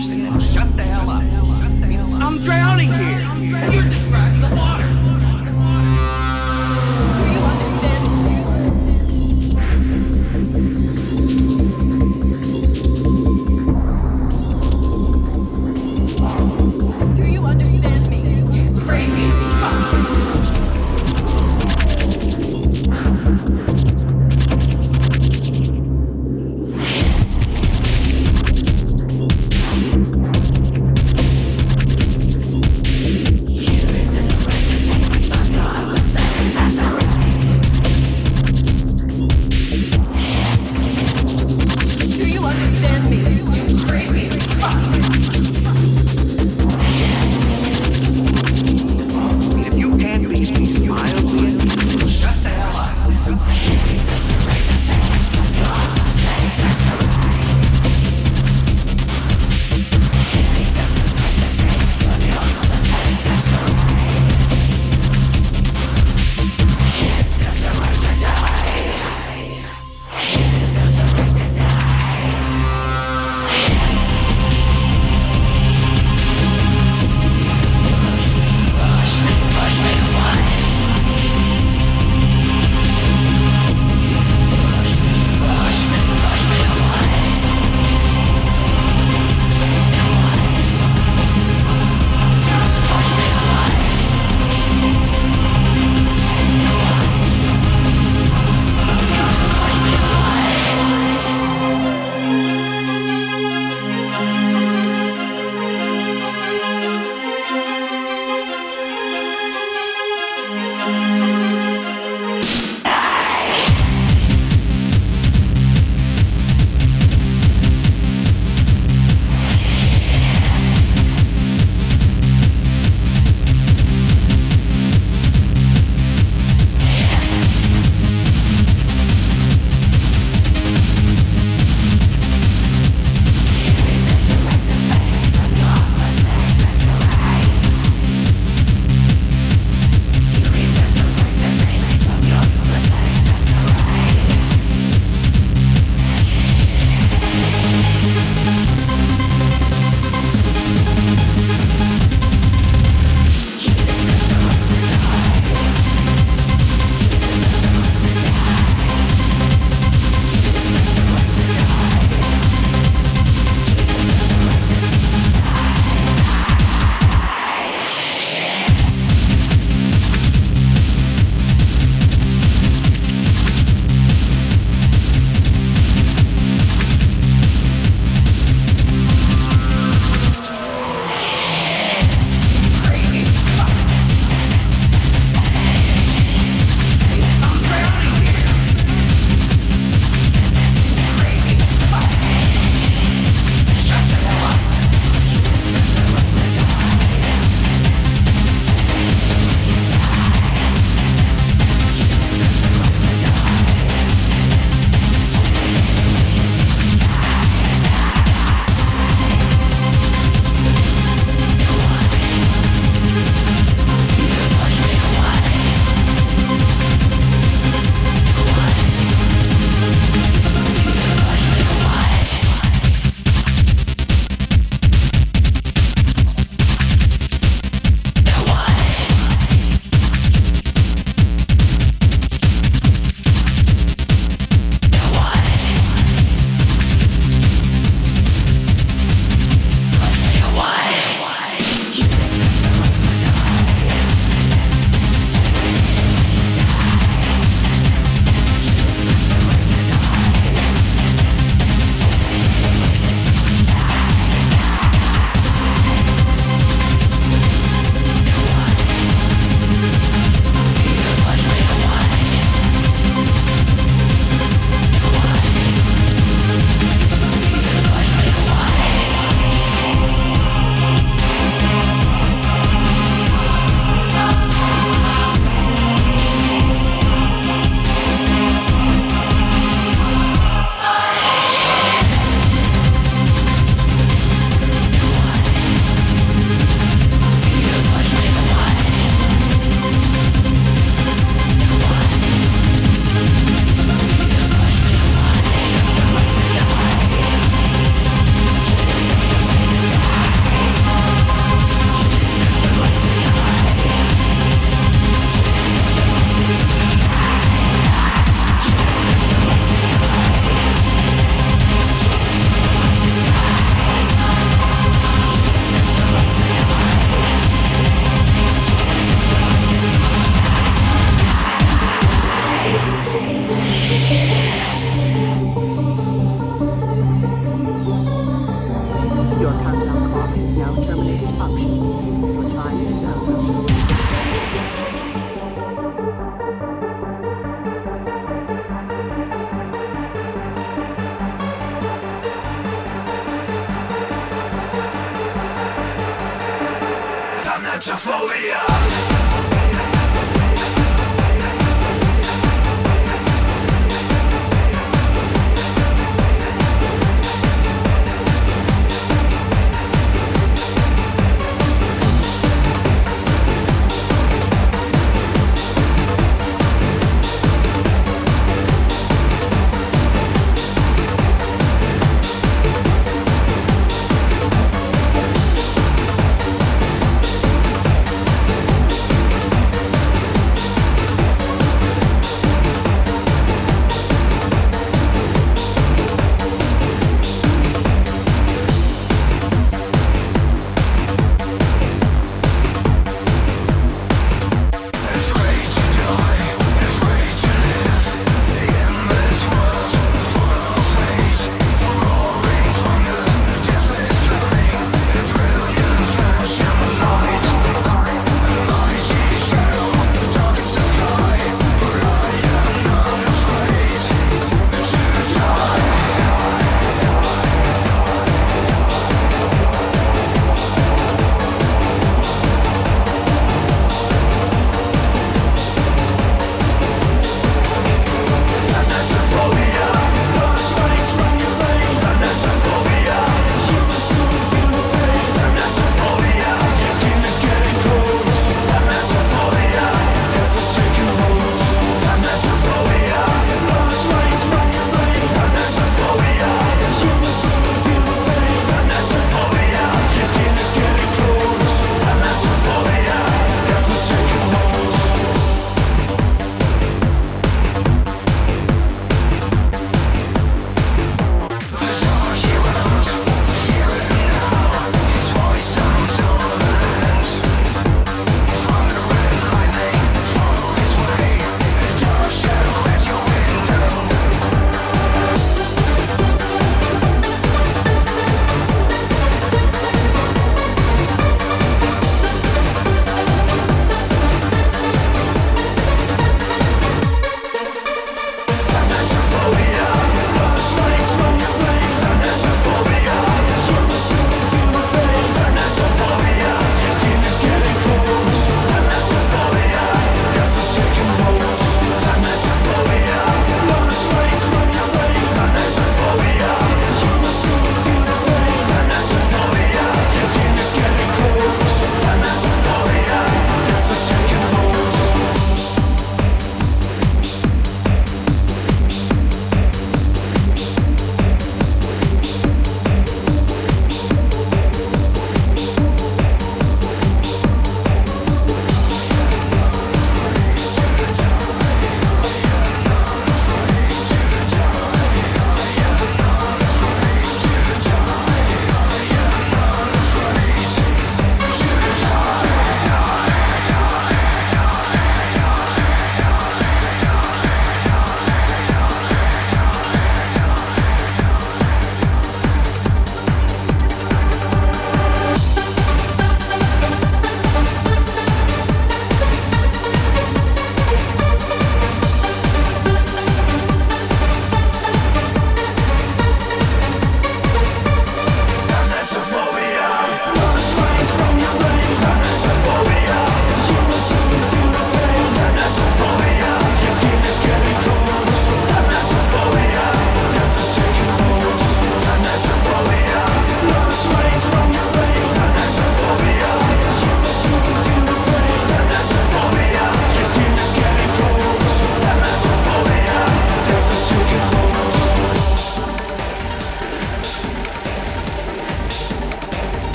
mildly interested.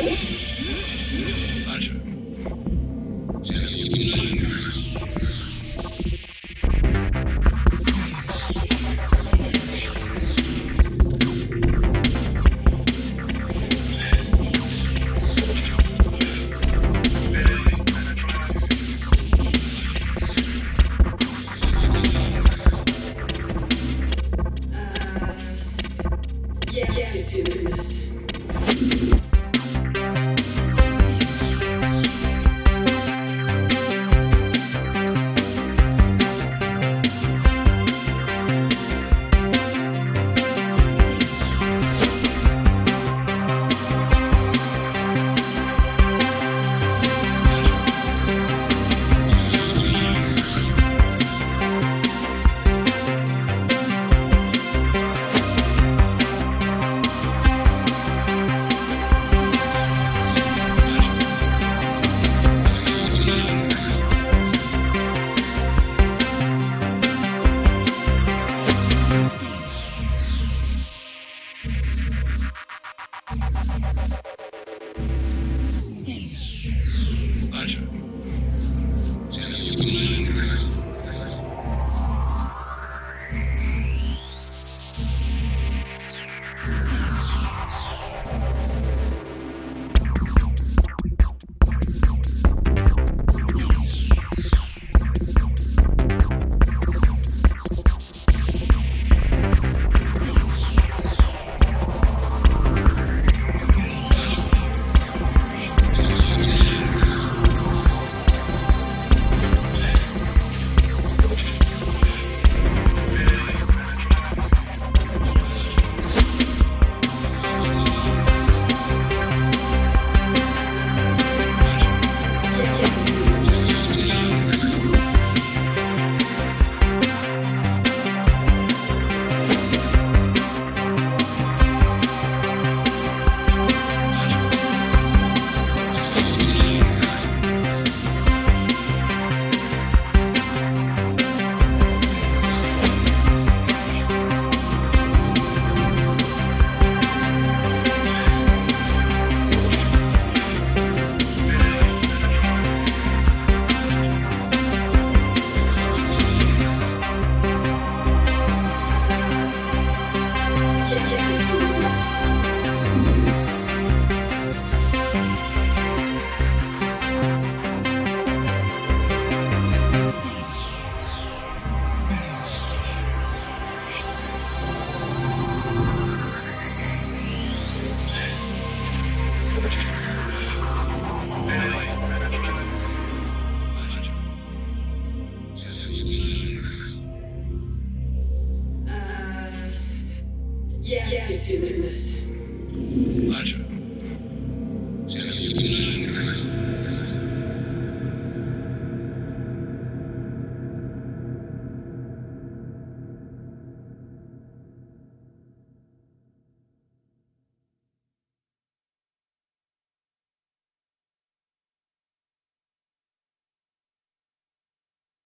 Oh!